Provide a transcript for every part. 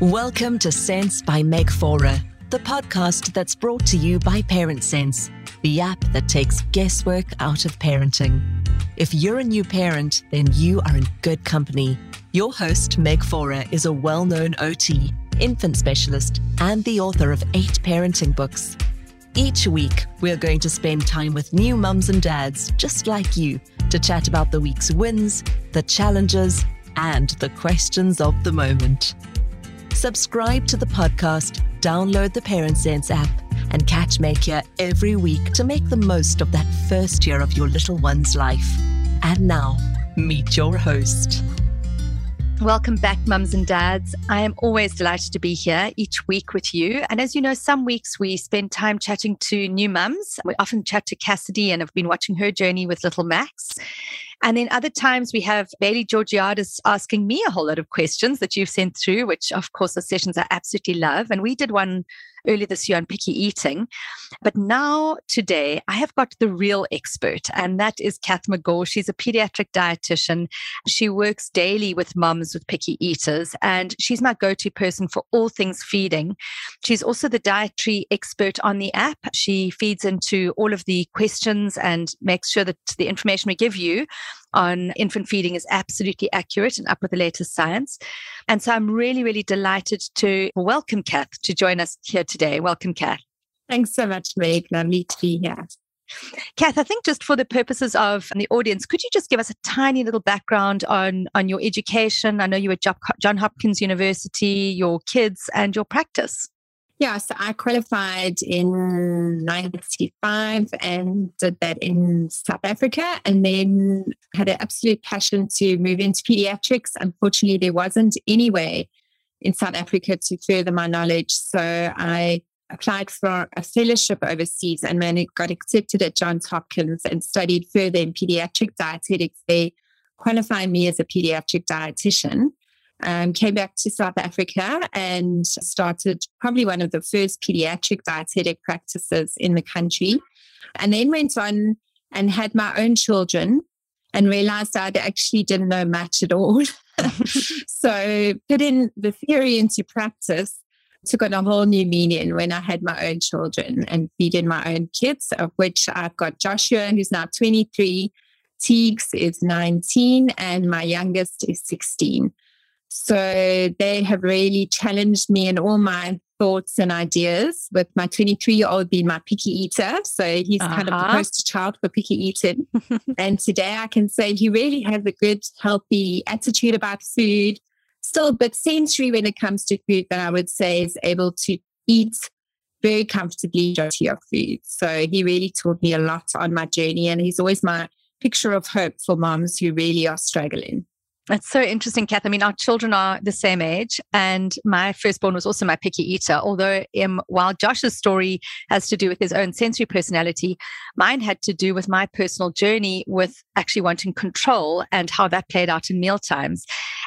Welcome to Sense by Meg Faure, the podcast that's brought to you by Parent Sense, the app that takes guesswork out of parenting. If you're a new parent, then you are in good company. Your host, Meg Faure, is a well known OT, infant specialist, and the author of eight parenting books. Each week, we're going to spend time with new mums and dads just like you to chat about the week's wins, the challenges, and the questions of the moment. Subscribe to the podcast, download the Parent Sense app, and catch here every week to make the most of that first year of your little one's life. And now, meet your host. Welcome back, mums and dads. I am always delighted to be here each week with you. And as you know, some weeks we spend time chatting to new mums. We often chat to Cassidy and have been watching her journey with little Max. And then other times we have Bailey Georgiadis asking me a whole lot of questions that you've sent through, which of course the sessions I absolutely love. And we did one earlier this year on picky eating. But now, today, I have got the real expert, and that is Kath Megaw. She's a pediatric dietitian. She works daily with mums with picky eaters, and she's my go to person for all things feeding. She's also the dietary expert on the app. She feeds into all of the questions and makes sure that the information we give you on infant feeding is absolutely accurate and up with the latest science. And so I'm really, really delighted to welcome Kath to join us here today. Welcome, Kath. Thanks so much, Meg. Lovely to be here. Kath, I think just for the purposes of the audience, could you just give us a tiny little background on, on your education? I know you were at John Hopkins University, your kids, and your practice. Yeah, so I qualified in 95 and did that in South Africa and then had an absolute passion to move into pediatrics. Unfortunately, there wasn't any way in South Africa to further my knowledge. So I applied for a fellowship overseas and it got accepted at Johns Hopkins and studied further in pediatric dietetics. They qualified me as a pediatric dietitian um, came back to South Africa and started probably one of the first pediatric dietetic practices in the country. And then went on and had my own children and realized I actually didn't know much at all. so put in the theory into practice took on a whole new meaning when I had my own children and feeding my own kids, of which I've got Joshua, who's now 23, Teagues is 19, and my youngest is 16. So they have really challenged me in all my thoughts and ideas with my 23 year old being my picky eater. So he's uh-huh. kind of the uh-huh. poster child for picky eating. and today I can say he really has a good, healthy attitude about food, still a bit sensory when it comes to food, but I would say is able to eat very comfortably majority of food. So he really taught me a lot on my journey. And he's always my picture of hope for moms who really are struggling. That's so interesting, Kath. I mean, our children are the same age, and my firstborn was also my picky eater. Although, um, while Josh's story has to do with his own sensory personality, mine had to do with my personal journey with actually wanting control and how that played out in meal times.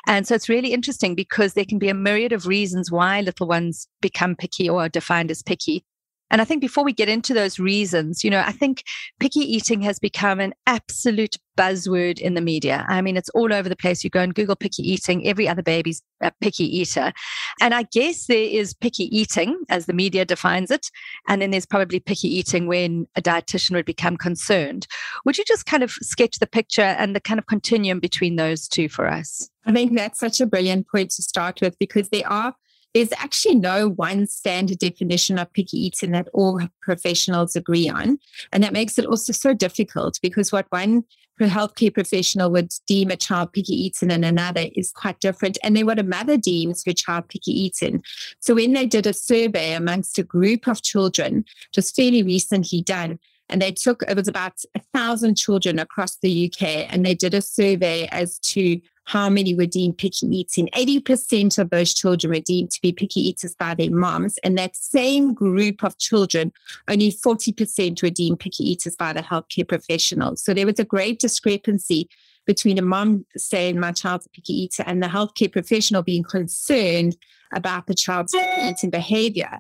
And so it's really interesting because there can be a myriad of reasons why little ones become picky or are defined as picky. And I think before we get into those reasons, you know, I think picky eating has become an absolute buzzword in the media. I mean, it's all over the place. You go and Google picky eating, every other baby's a picky eater. And I guess there is picky eating as the media defines it. And then there's probably picky eating when a dietitian would become concerned. Would you just kind of sketch the picture and the kind of continuum between those two for us? I think that's such a brilliant point to start with because there are there's actually no one standard definition of picky eating that all professionals agree on. And that makes it also so difficult because what one healthcare professional would deem a child picky eating and another is quite different. And then what a mother deems her child picky eating. So when they did a survey amongst a group of children, just fairly recently done, and they took it was about a thousand children across the UK and they did a survey as to how many were deemed picky eating. 80% of those children were deemed to be picky eaters by their moms. And that same group of children, only 40% were deemed picky eaters by the healthcare professionals. So there was a great discrepancy between a mom saying my child's a picky eater and the healthcare professional being concerned about the child's eating behavior.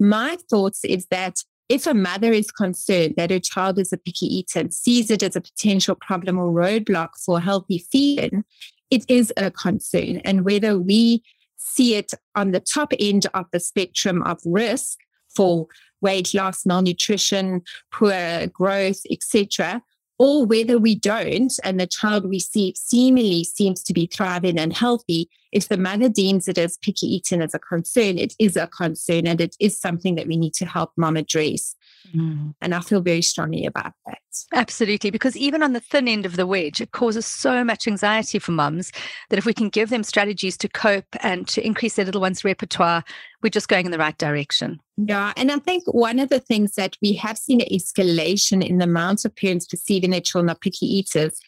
My thoughts is that if a mother is concerned that her child is a picky eater and sees it as a potential problem or roadblock for healthy feeding, it is a concern. And whether we see it on the top end of the spectrum of risk for weight loss, malnutrition, poor growth, etc., or whether we don't and the child we see seemingly seems to be thriving and healthy, if the mother deems it as picky eating as a concern, it is a concern and it is something that we need to help mom address. Mm. And I feel very strongly about that. Absolutely, because even on the thin end of the wedge, it causes so much anxiety for mums that if we can give them strategies to cope and to increase their little one's repertoire, we're just going in the right direction. Yeah. And I think one of the things that we have seen an escalation in the amount of parents perceiving their children are picky eaters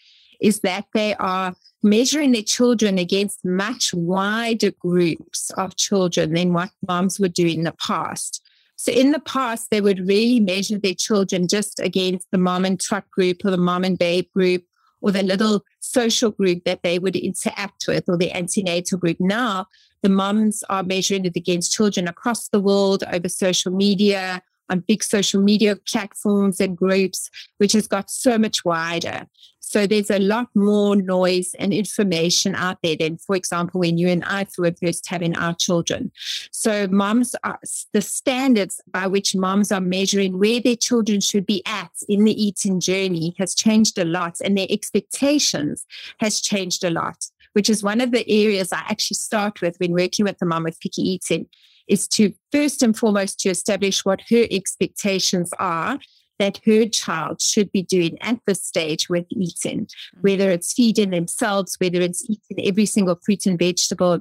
is that they are measuring their children against much wider groups of children than what moms would do in the past. So in the past, they would really measure their children just against the mom and truck group or the mom and babe group or the little social group that they would interact with or the antenatal group. Now, the moms are measuring it against children across the world over social media, on big social media platforms and groups, which has got so much wider. So there's a lot more noise and information out there than, for example, when you and I were first having our children. So moms are the standards by which moms are measuring where their children should be at in the eating journey has changed a lot and their expectations has changed a lot, which is one of the areas I actually start with when working with the mom with picky eating is to first and foremost to establish what her expectations are that her child should be doing at this stage with eating, mm. whether it's feeding themselves, whether it's eating every single fruit and vegetable,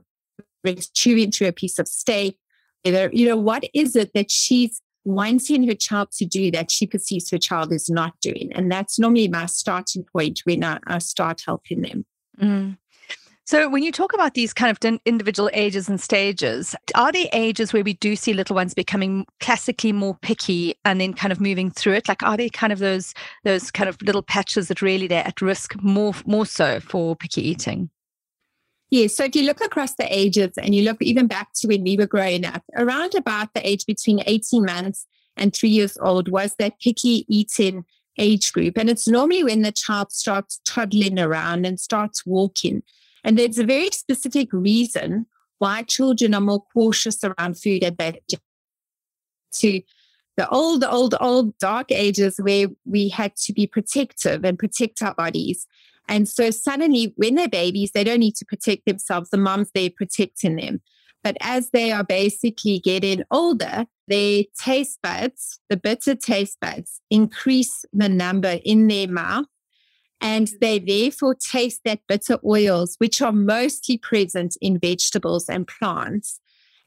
chewing through a piece of steak, whether, you know, what is it that she's wanting her child to do that she perceives her child is not doing? And that's normally my starting point when I, I start helping them. Mm. So, when you talk about these kind of individual ages and stages, are there ages where we do see little ones becoming classically more picky and then kind of moving through it? Like, are there kind of those those kind of little patches that really they're at risk more more so for picky eating? Yes. So if you look across the ages and you look even back to when we were growing up, around about the age between 18 months and three years old was that picky eating age group. And it's normally when the child starts toddling around and starts walking. And there's a very specific reason why children are more cautious around food at that to the old, old, old dark ages where we had to be protective and protect our bodies. And so suddenly, when they're babies, they don't need to protect themselves. The moms, they're protecting them. But as they are basically getting older, their taste buds, the bitter taste buds, increase the number in their mouth and they therefore taste that bitter oils, which are mostly present in vegetables and plants.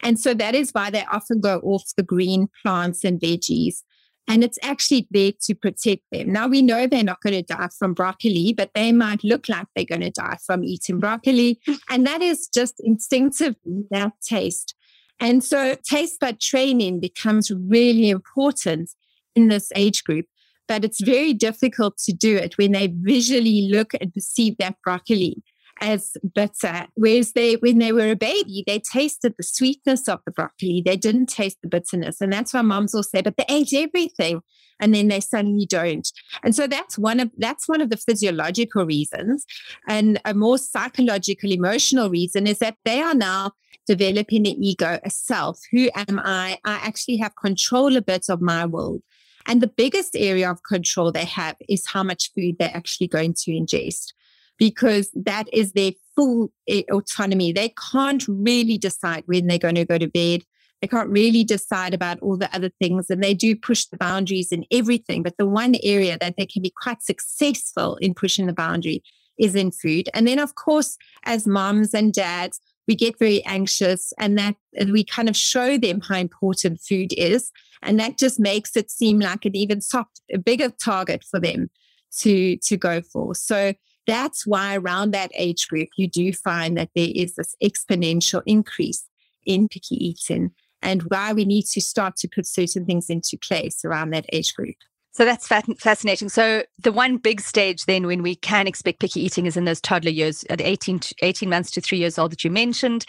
And so that is why they often go off the green plants and veggies. And it's actually there to protect them. Now we know they're not going to die from broccoli, but they might look like they're going to die from eating broccoli. And that is just instinctive that taste. And so taste bud training becomes really important in this age group but it's very difficult to do it when they visually look and perceive that broccoli as bitter. Whereas they, when they were a baby, they tasted the sweetness of the broccoli. They didn't taste the bitterness. And that's why moms will say, but they ate everything. And then they suddenly don't. And so that's one of that's one of the physiological reasons. And a more psychological, emotional reason is that they are now developing an ego, a self. Who am I? I actually have control a bit of my world. And the biggest area of control they have is how much food they're actually going to ingest, because that is their full eh, autonomy. They can't really decide when they're going to go to bed. They can't really decide about all the other things, and they do push the boundaries in everything. But the one area that they can be quite successful in pushing the boundary is in food. And then, of course, as moms and dads, we get very anxious and that we kind of show them how important food is. And that just makes it seem like an even soft, a bigger target for them to, to go for. So that's why around that age group, you do find that there is this exponential increase in picky eating and why we need to start to put certain things into place around that age group. So that's fascinating. So the one big stage then when we can expect picky eating is in those toddler years at 18, to 18 months to three years old that you mentioned.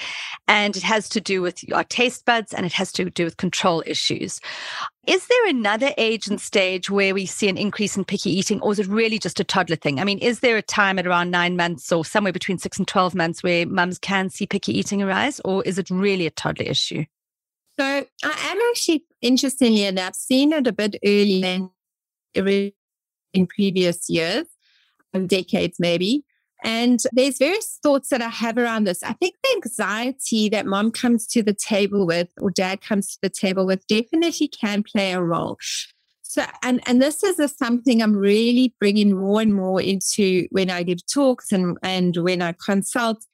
And it has to do with our taste buds and it has to do with control issues. Is there another age and stage where we see an increase in picky eating, or is it really just a toddler thing? I mean, is there a time at around nine months or somewhere between six and 12 months where mums can see picky eating arise, or is it really a toddler issue? So I am actually, interestingly enough, seen it a bit earlier in previous years, um, decades maybe. And there's various thoughts that I have around this. I think the anxiety that mom comes to the table with or dad comes to the table with definitely can play a role. So, and, and this is a, something I'm really bringing more and more into when I give talks and, and when I consult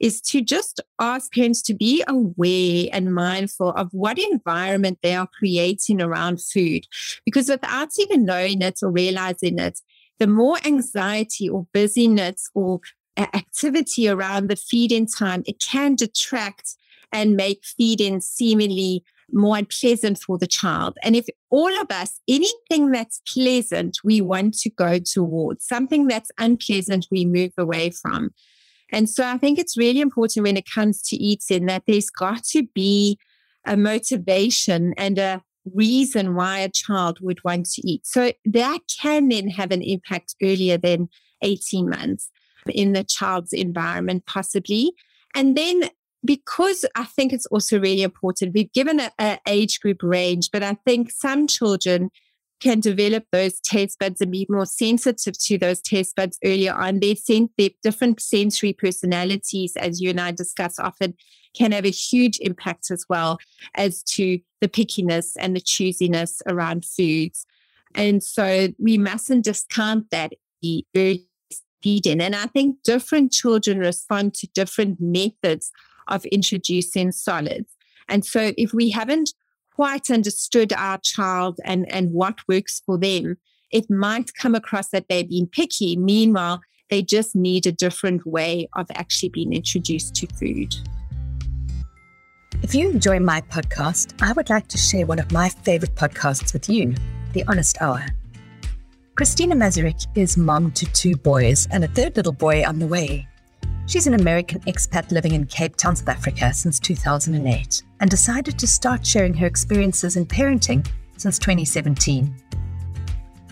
is to just ask parents to be aware and mindful of what environment they are creating around food. Because without even knowing it or realizing it, the more anxiety or busyness or activity around the feeding time, it can detract and make feeding seemingly more unpleasant for the child. And if all of us, anything that's pleasant, we want to go towards, something that's unpleasant, we move away from. And so I think it's really important when it comes to eating that there's got to be a motivation and a reason why a child would want to eat. So that can then have an impact earlier than 18 months in the child's environment, possibly. And then because I think it's also really important, we've given an age group range, but I think some children can develop those taste buds and be more sensitive to those taste buds earlier on. They sen- their different sensory personalities, as you and I discuss often, can have a huge impact as well as to the pickiness and the choosiness around foods. And so we mustn't discount that the early feeding. And I think different children respond to different methods of introducing solids. And so if we haven't quite understood our child and, and what works for them, it might come across that they're being picky. Meanwhile, they just need a different way of actually being introduced to food. If you enjoy my podcast, I would like to share one of my favorite podcasts with you The Honest Hour. Christina Mazurek is mom to two boys and a third little boy on the way. She's an American expat living in Cape Town, South Africa since 2008 and decided to start sharing her experiences in parenting since 2017.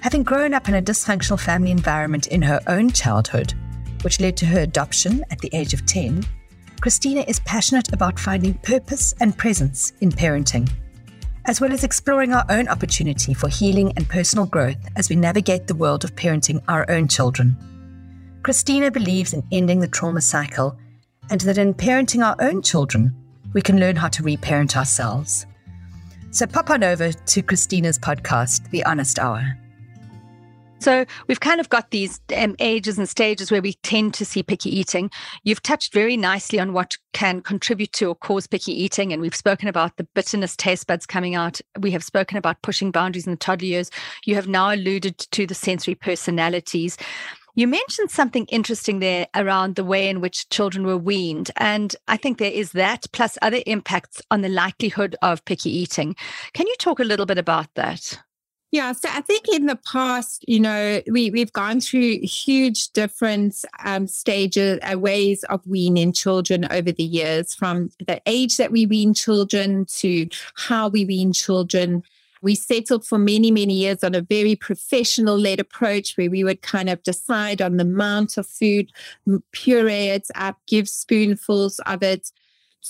Having grown up in a dysfunctional family environment in her own childhood, which led to her adoption at the age of 10, Christina is passionate about finding purpose and presence in parenting, as well as exploring our own opportunity for healing and personal growth as we navigate the world of parenting our own children. Christina believes in ending the trauma cycle and that in parenting our own children, we can learn how to reparent ourselves. So pop on over to Christina's podcast, The Honest Hour. So we've kind of got these um, ages and stages where we tend to see picky eating. You've touched very nicely on what can contribute to or cause picky eating, and we've spoken about the bitterness taste buds coming out. We have spoken about pushing boundaries in the toddler years. You have now alluded to the sensory personalities. You mentioned something interesting there around the way in which children were weaned. And I think there is that, plus other impacts on the likelihood of picky eating. Can you talk a little bit about that? Yeah, so I think in the past, you know, we we've gone through huge different um, stages, uh, ways of weaning children over the years, from the age that we wean children to how we wean children. We settled for many, many years on a very professional led approach where we would kind of decide on the amount of food, puree it up, give spoonfuls of it,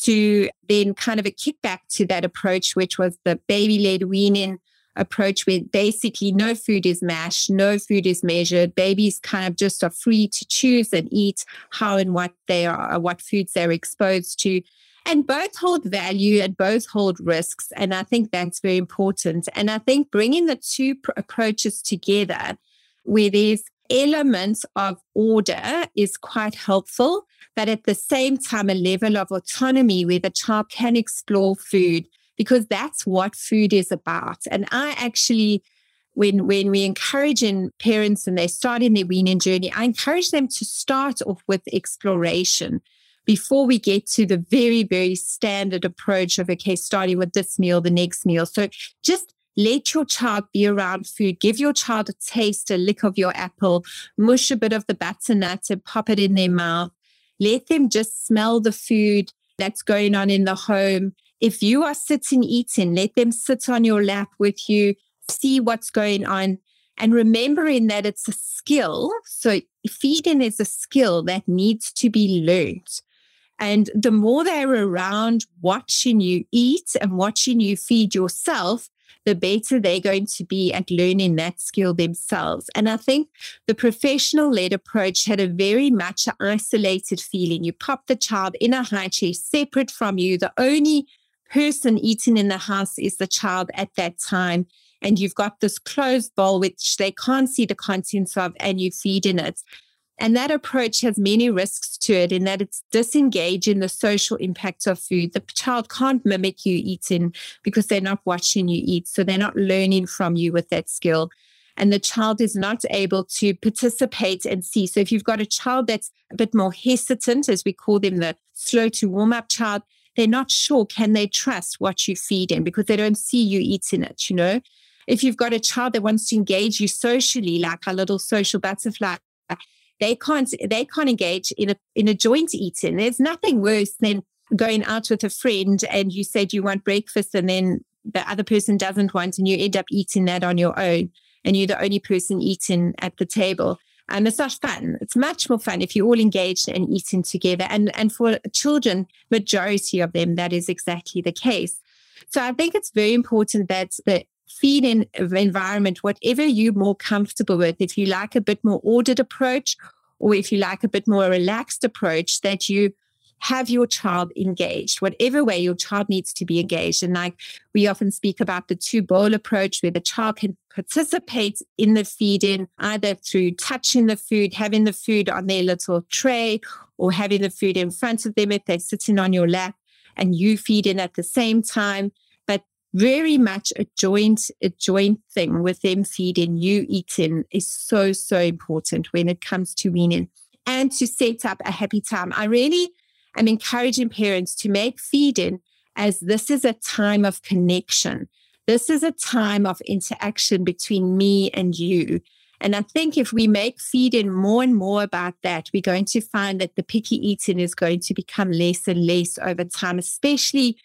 to then kind of a kickback to that approach, which was the baby led weaning approach where basically no food is mashed, no food is measured. Babies kind of just are free to choose and eat how and what they are, what foods they're exposed to. And both hold value and both hold risks. And I think that's very important. And I think bringing the two pr- approaches together where there's elements of order is quite helpful, but at the same time, a level of autonomy where the child can explore food because that's what food is about. And I actually, when when we encourage in parents and they start in their weaning journey, I encourage them to start off with exploration before we get to the very, very standard approach of okay, starting with this meal, the next meal. So just let your child be around food. Give your child a taste, a lick of your apple, mush a bit of the butternut and pop it in their mouth. Let them just smell the food that's going on in the home if you are sitting eating, let them sit on your lap with you, see what's going on, and remembering that it's a skill. So feeding is a skill that needs to be learned. And the more they're around watching you eat and watching you feed yourself, the better they're going to be at learning that skill themselves. And I think the professional led approach had a very much isolated feeling. You pop the child in a high chair separate from you. The only person eating in the house is the child at that time. And you've got this closed bowl which they can't see the contents of, and you feed in it. And that approach has many risks to it in that it's disengaging the social impact of food. The child can't mimic you eating because they're not watching you eat. So they're not learning from you with that skill. And the child is not able to participate and see. So if you've got a child that's a bit more hesitant, as we call them, the slow to warm up child, they're not sure can they trust what you feed them because they don't see you eating it, you know? If you've got a child that wants to engage you socially, like a little social butterfly, they can't they can't engage in a in a joint eating. There's nothing worse than going out with a friend and you said you want breakfast and then the other person doesn't want and you end up eating that on your own and you're the only person eating at the table. And it's not fun. It's much more fun if you're all engaged and eating together. And and for children, majority of them, that is exactly the case. So I think it's very important that the feeding environment, whatever you're more comfortable with, if you like a bit more ordered approach, or if you like a bit more relaxed approach, that you have your child engaged, whatever way your child needs to be engaged. And like we often speak about the two bowl approach, where the child can participate in the feeding either through touching the food, having the food on their little tray, or having the food in front of them if they're sitting on your lap and you feed in at the same time very much a joint a joint thing with them feeding you eating is so so important when it comes to weaning and to set up a happy time. I really am encouraging parents to make feeding as this is a time of connection. This is a time of interaction between me and you. And I think if we make feeding more and more about that, we're going to find that the picky eating is going to become less and less over time, especially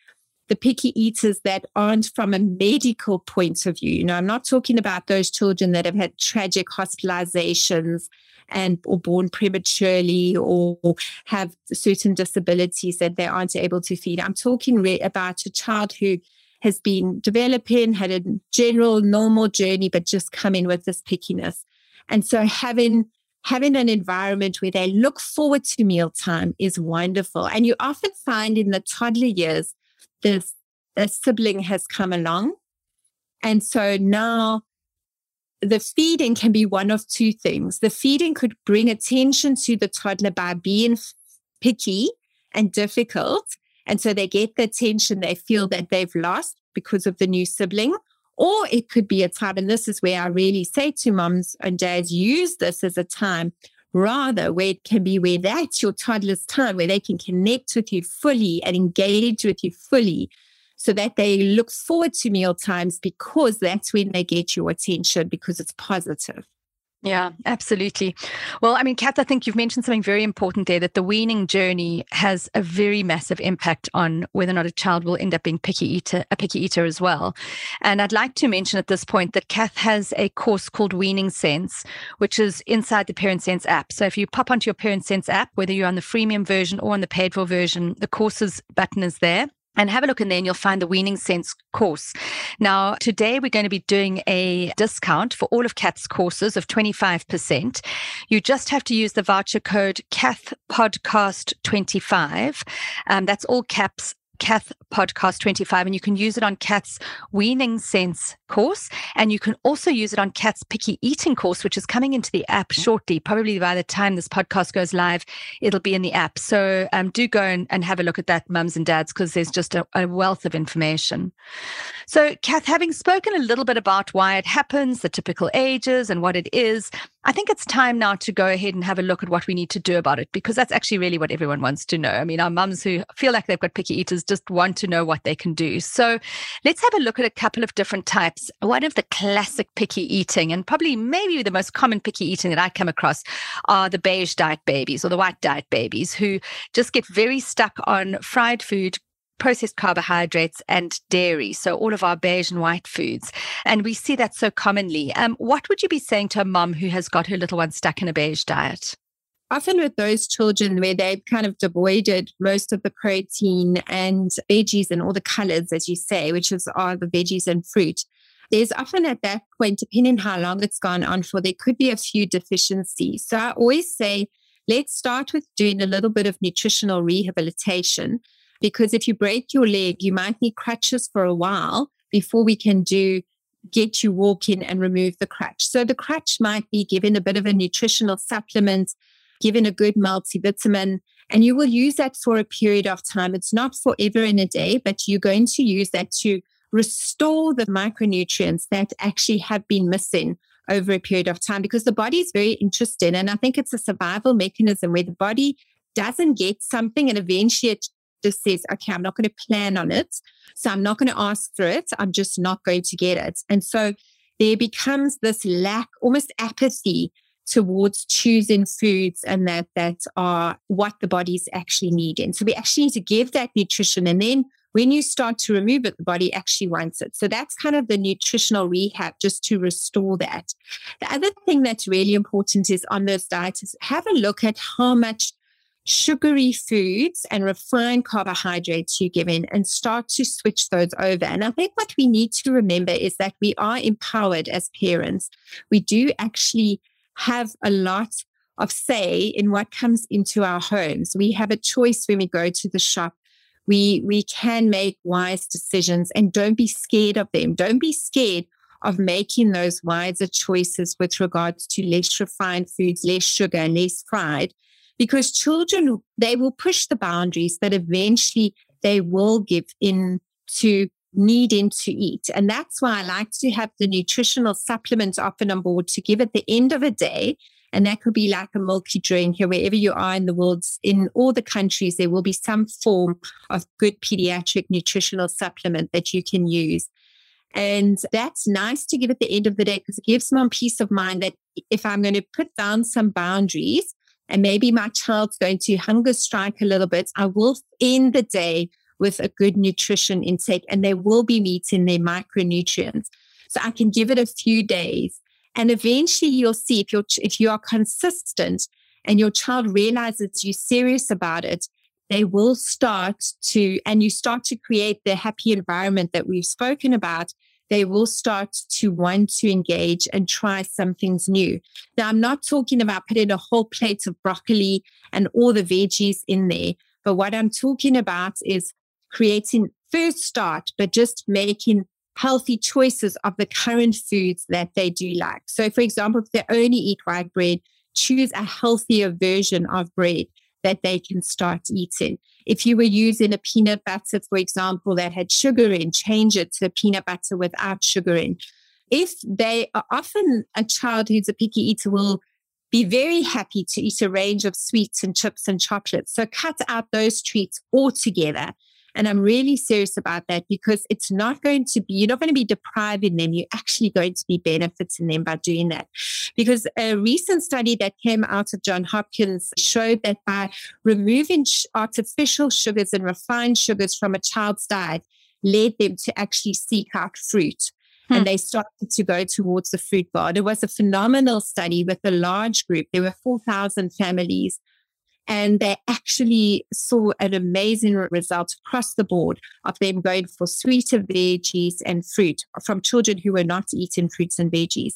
the picky eaters that aren't from a medical point of view. You know, I'm not talking about those children that have had tragic hospitalizations and or born prematurely or have certain disabilities that they aren't able to feed. I'm talking re- about a child who has been developing, had a general normal journey, but just come in with this pickiness. And so having having an environment where they look forward to mealtime is wonderful. And you often find in the toddler years this a sibling has come along. And so now the feeding can be one of two things. The feeding could bring attention to the toddler by being picky and difficult. And so they get the attention they feel that they've lost because of the new sibling. Or it could be a time, and this is where I really say to moms and dads, use this as a time rather where it can be where that's your toddler's time, where they can connect with you fully and engage with you fully so that they look forward to meal times because that's when they get your attention because it's positive. Yeah, absolutely. Well, I mean, Kath, I think you've mentioned something very important there that the weaning journey has a very massive impact on whether or not a child will end up being picky eater, a picky eater as well. And I'd like to mention at this point that Kath has a course called Weaning Sense, which is inside the Parent Sense app. So if you pop onto your Parent Sense app, whether you're on the freemium version or on the paid for version, the courses button is there and have a look in there and you'll find the Weaning Sense course. Now, today we're going to be doing a discount for all of Kath's courses of 25%. You just have to use the voucher code Kath Podcast 25. Um, that's all caps Kath Podcast 25, and you can use it on Kath's Weaning Sense course. And you can also use it on Kath's Picky Eating course, which is coming into the app shortly. Probably by the time this podcast goes live, it'll be in the app. So um, do go and, and, have a look at that, mums and dads, because there's just a, a wealth of information. So, Kath, having spoken a little bit about why it happens, the typical ages, and what it is, I think it's time now to go ahead and have a look at what we need to do about it because that's actually really what everyone wants to know. I mean, our mums who feel like they've got picky eaters just want to know what they can do. So let's have a look at a couple of different types. One of the classic picky eating, and probably maybe the most common picky eating that I come across, are the beige diet babies or the white diet babies who just get very stuck on fried food, processed carbohydrates and dairy. So all of our beige and white foods. And we see that so commonly. Um, what would you be saying to a mom who has got her little one stuck in a beige diet? often with those children where they've kind of devoided most of the protein and veggies and all the colors, as you say, which is are the veggies and fruit, there's often at that point, depending how long it's gone on for, there could be a few deficiencies. So I always say, let's start with doing a little bit of nutritional rehabilitation. Because if you break your leg, you might need crutches for a while before we can do get you walking and remove the crutch. So the crutch might be given a bit of a nutritional supplement, given a good multivitamin, and you will use that for a period of time. It's not forever in a day, but you're going to use that to restore the micronutrients that actually have been missing over a period of time because the body is very interested. And I think it's a survival mechanism where the body doesn't get something and eventually it just says, okay, I'm not going to plan on it. So I'm not going to ask for it. I'm just not going to get it. And so there becomes this lack, almost apathy towards choosing foods and that that are what the body's actually needing. So we actually need to give that nutrition and then when you start to remove it, the body actually wants it. So that's kind of the nutritional rehab just to restore that. The other thing that's really important is on those diets is have a look at how much sugary foods and refined carbohydrates you give in and start to switch those over. And I think what we need to remember is that we are empowered as parents. We do actually have a lot of say in what comes into our homes. We have a choice when we go to the shop. We, we can make wise decisions and don't be scared of them. Don't be scared of making those wiser choices with regards to less refined foods, less sugar, less fried, because children, they will push the boundaries, but eventually they will give in to needing to eat. And that's why I like to have the nutritional supplements often on board to give at the end of a day. And that could be like a milky drink here, wherever you are in the world, in all the countries, there will be some form of good pediatric nutritional supplement that you can use. And that's nice to give at the end of the day because it gives mom peace of mind that if I'm going to put down some boundaries and maybe my child's going to hunger strike a little bit, I will end the day with a good nutrition intake and they will be meeting their micronutrients. So I can give it a few days and eventually you'll see if you're, if you are consistent and your child realizes you're serious about it, they will start to, and you start to create the happy environment that we've spoken about. They will start to want to engage and try some things new. Now, I'm not talking about putting a whole plate of broccoli and all the veggies in there. But what I'm talking about is creating first start, but just making healthy choices of the current foods that they do like. So, for example, if they only eat white bread, choose a healthier version of bread that they can start eating. If you were using a peanut butter, for example, that had sugar in, change it to a peanut butter without sugar in. If they are often a child who's a picky eater will be very happy to eat a range of sweets and chips and chocolates. So cut out those treats altogether and I'm really serious about that because it's not going to be, you're not going to be depriving them. You're actually going to be benefiting them by doing that. Because a recent study that came out of John Hopkins showed that by removing artificial sugars and refined sugars from a child's diet, led them to actually seek out fruit. Hmm. And they started to go towards the fruit bar. It was a phenomenal study with a large group. There were 4,000 families and they actually saw an amazing result across the board of them going for sweeter veggies and fruit from children who were not eating fruits and veggies.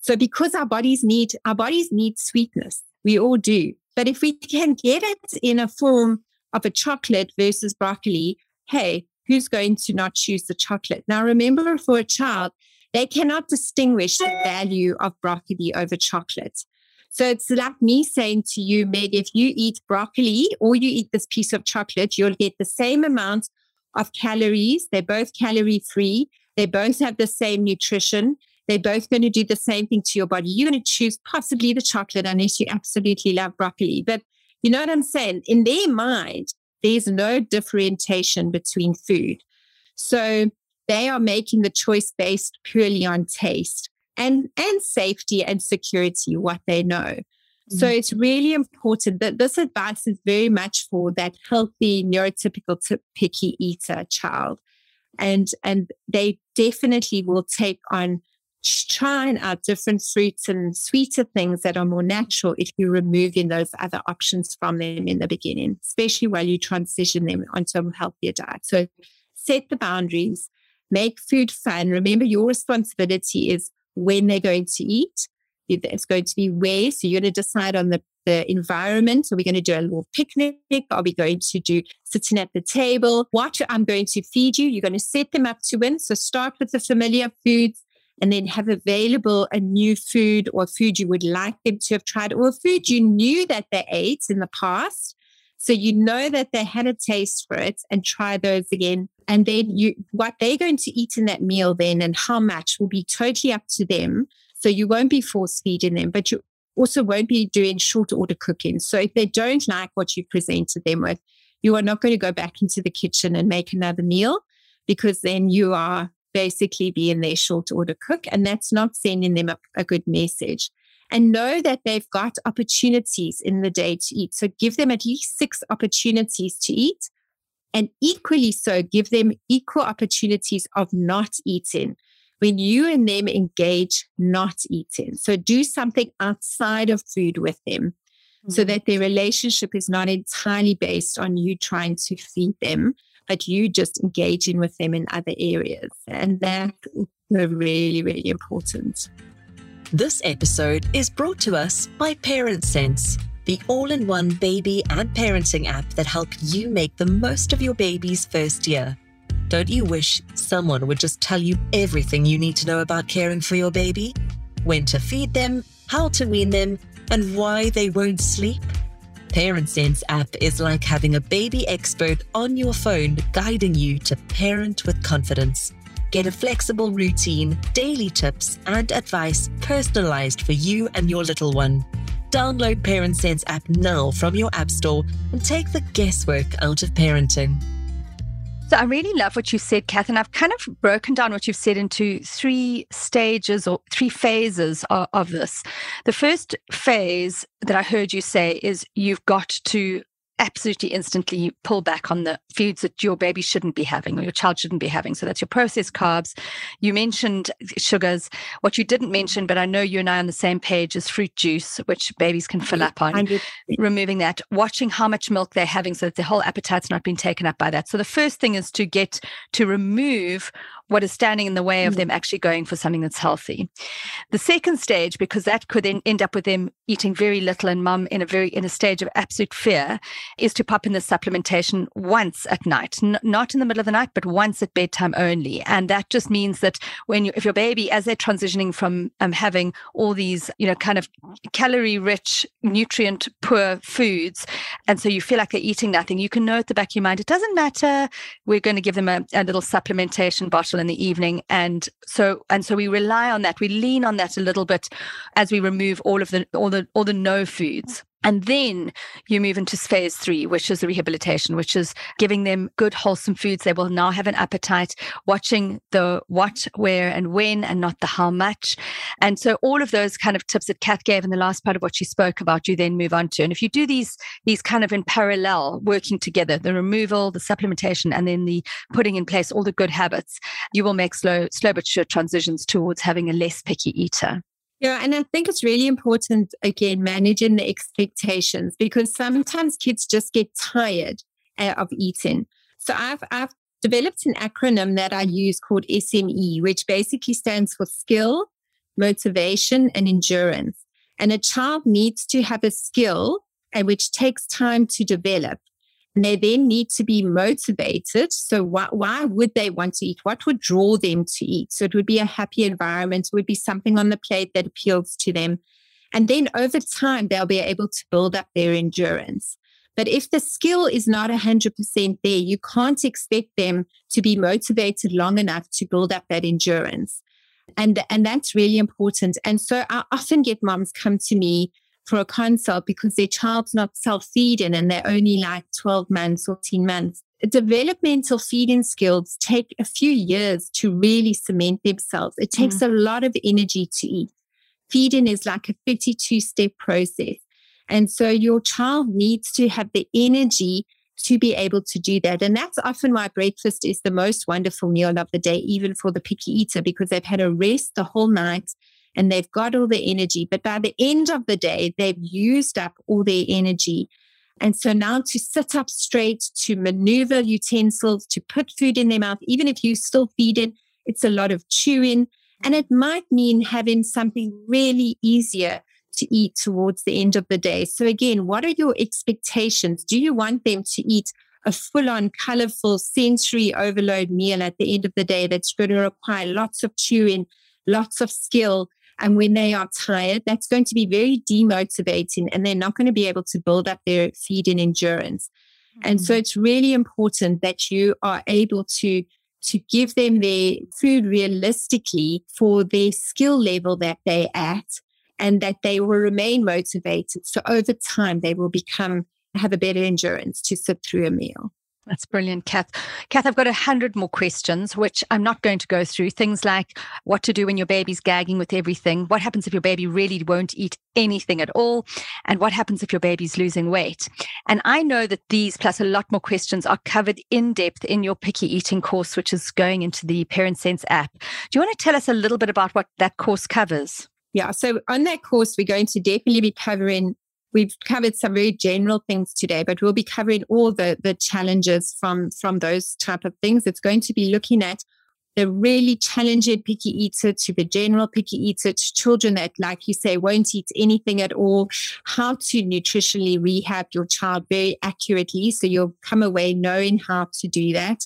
So because our bodies need our bodies need sweetness, we all do. But if we can get it in a form of a chocolate versus broccoli, hey, who's going to not choose the chocolate? Now remember for a child, they cannot distinguish the value of broccoli over chocolate. So it's like me saying to you, Meg, if you eat broccoli or you eat this piece of chocolate, you'll get the same amount of calories. They're both calorie free. They both have the same nutrition. They're both going to do the same thing to your body. You're going to choose possibly the chocolate unless you absolutely love broccoli. But you know what I'm saying? In their mind, there's no differentiation between food. So they are making the choice based purely on taste and, and safety and security, what they know. So mm-hmm. it's really important that this advice is very much for that healthy, neurotypical, picky eater child. And, and they definitely will take on trying out different fruits and sweeter things that are more natural if you're removing those other options from them in the beginning, especially while you transition them onto a healthier diet. So set the boundaries, make food fun. Remember, your responsibility is when they're going to eat. It's going to be where. So you're going to decide on the, the environment. Are we going to do a little picnic? Are we going to do sitting at the table? What I'm going to feed you. You're going to set them up to win. So start with the familiar foods and then have available a new food or food you would like them to have tried or food you knew that they ate in the past. So you know that they had a taste for it and try those again. And then you, what they're going to eat in that meal then and how much will be totally up to them. So you won't be force feeding them, but you also won't be doing short order cooking. So if they don't like what you presented them with, you are not going to go back into the kitchen and make another meal because then you are basically being their short order cook. And that's not sending them a, a good message. And know that they've got opportunities in the day to eat. So give them at least six opportunities to eat. And equally so, give them equal opportunities of not eating when you and them engage not eating. So do something outside of food with them mm-hmm. so that their relationship is not entirely based on you trying to feed them, but you just engaging with them in other areas. And that is really, really important. This episode is brought to us by Parent Sense, the all in one baby and parenting app that helps you make the most of your baby's first year. Don't you wish someone would just tell you everything you need to know about caring for your baby? When to feed them, how to wean them, and why they won't sleep? Parent Sense app is like having a baby expert on your phone guiding you to parent with confidence. Get a flexible routine, daily tips, and advice personalized for you and your little one. Download Parent Sense app now from your App Store and take the guesswork out of parenting. So I really love what you said, Kath, and I've kind of broken down what you've said into three stages or three phases of, of this. The first phase that I heard you say is you've got to absolutely instantly pull back on the foods that your baby shouldn't be having or your child shouldn't be having. So that's your processed carbs. You mentioned sugars. What you didn't mention, but I know you and I are on the same page, is fruit juice, which babies can fill up on. Removing that, watching how much milk they're having so that the whole appetite's not being taken up by that. So the first thing is to get to remove what is standing in the way of mm. them actually going for something that's healthy. The second stage, because that could then end up with them eating very little and mum in a very in a stage of absolute fear, is to pop in the supplementation once at night, N- not in the middle of the night, but once at bedtime only. And that just means that when you, if your baby, as they're transitioning from um, having all these, you know, kind of calorie rich, nutrient poor foods, and so you feel like they're eating nothing, you can know at the back of your mind, it doesn't matter. We're going to give them a, a little supplementation bottle in the evening. And so and so we rely on that. We lean on that a little bit as we remove all of the all the all the no foods and then you move into phase three, which is the rehabilitation, which is giving them good, wholesome foods. They will now have an appetite, watching the what, where, and when, and not the how much. And so all of those kind of tips that Kath gave in the last part of what she spoke about, you then move on to. And if you do these, these kind of in parallel, working together, the removal, the supplementation, and then the putting in place all the good habits, you will make slow, slow but sure transitions towards having a less picky eater. Yeah, and I think it's really important, again, managing the expectations because sometimes kids just get tired uh, of eating. So I've, I've developed an acronym that I use called SME, which basically stands for skill, motivation, and endurance. And a child needs to have a skill and which takes time to develop. And they then need to be motivated. So why, why would they want to eat? What would draw them to eat? So it would be a happy environment. It would be something on the plate that appeals to them. And then over time, they'll be able to build up their endurance. But if the skill is not 100% there, you can't expect them to be motivated long enough to build up that endurance. And, and that's really important. And so I often get moms come to me for a consult because their child's not self-feeding and they're only like 12 months, 14 months. Developmental feeding skills take a few years to really cement themselves. It takes mm. a lot of energy to eat. Feeding is like a 52 step process. And so your child needs to have the energy to be able to do that. And that's often why breakfast is the most wonderful meal of the day, even for the picky eater, because they've had a rest the whole night and they've got all the energy. But by the end of the day, they've used up all their energy. And so now to sit up straight, to maneuver utensils, to put food in their mouth, even if you still feeding, it's a lot of chewing. And it might mean having something really easier to eat towards the end of the day. So, again, what are your expectations? Do you want them to eat a full on, colorful, sensory overload meal at the end of the day that's going to require lots of chewing, lots of skill? And when they are tired, that's going to be very demotivating and they're not going to be able to build up their feed and endurance. Mm-hmm. And so mm-hmm. it's really important that you are able to to give them their food realistically for their skill level that they're at and that they will remain motivated. So over time, they will become, have a better endurance to sit through a meal. That's brilliant, Kath. Kath, I've got a hundred more questions, which I'm not going to go through. Things like what to do when your baby's gagging with everything, what happens if your baby really won't eat anything at all, and what happens if your baby's losing weight. And I know that these, plus a lot more questions, are covered in depth in your picky eating course, which is going into the Parent Sense app. Do you want to tell us a little bit about what that course covers? Yeah. So on that course, we're going to definitely be covering, we've covered some very general things today, but we'll be covering all the, the challenges from, from those type of things. It's going to be looking at the really challenging picky eater to the general picky eater to children that, like you say, won't eat anything at all, how to nutritionally rehab your child very accurately. So you'll come away knowing how to do that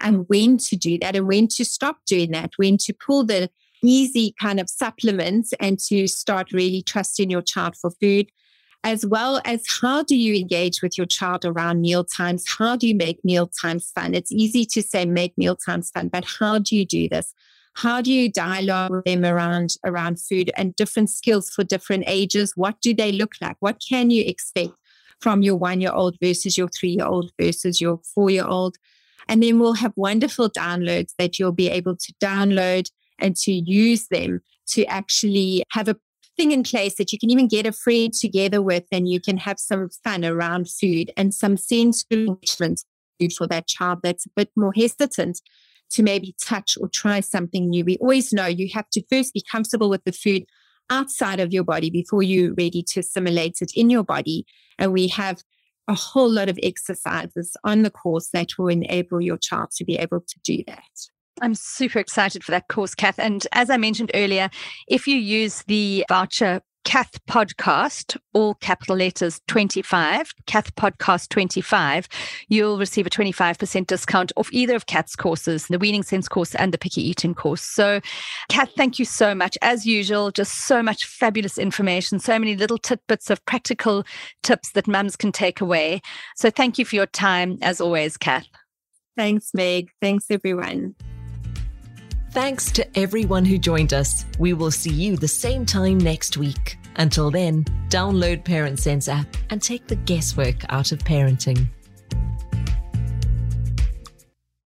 and when to do that and when to stop doing that, when to pull the easy kind of supplements and to start really trusting your child for food, as well as how do you engage with your child around meal times? How do you make meal times fun? It's easy to say make meal times fun, but how do you do this? How do you dialogue with them around, around food and different skills for different ages? What do they look like? What can you expect from your one year old versus your three year old versus your four year old? And then we'll have wonderful downloads that you'll be able to download and to use them to actually have a thing in place that you can even get a friend together with and you can have some fun around food and some sensory enrichment for that child that's a bit more hesitant to maybe touch or try something new. We always know you have to first be comfortable with the food outside of your body before you're ready to assimilate it in your body. And we have a whole lot of exercises on the course that will enable your child to be able to do that. I'm super excited for that course, Kath. And as I mentioned earlier, if you use the voucher Kath Podcast, all capital letters 25, Kath Podcast 25, you'll receive a 25% discount off either of Kath's courses, the Weaning Sense course and the Picky Eating course. So, Kath, thank you so much. As usual, just so much fabulous information, so many little tidbits of practical tips that mums can take away. So, thank you for your time, as always, Kath. Thanks, Meg. Thanks, everyone. Thanks to everyone who joined us. We will see you the same time next week. Until then, download Parent Sense app and take the guesswork out of parenting.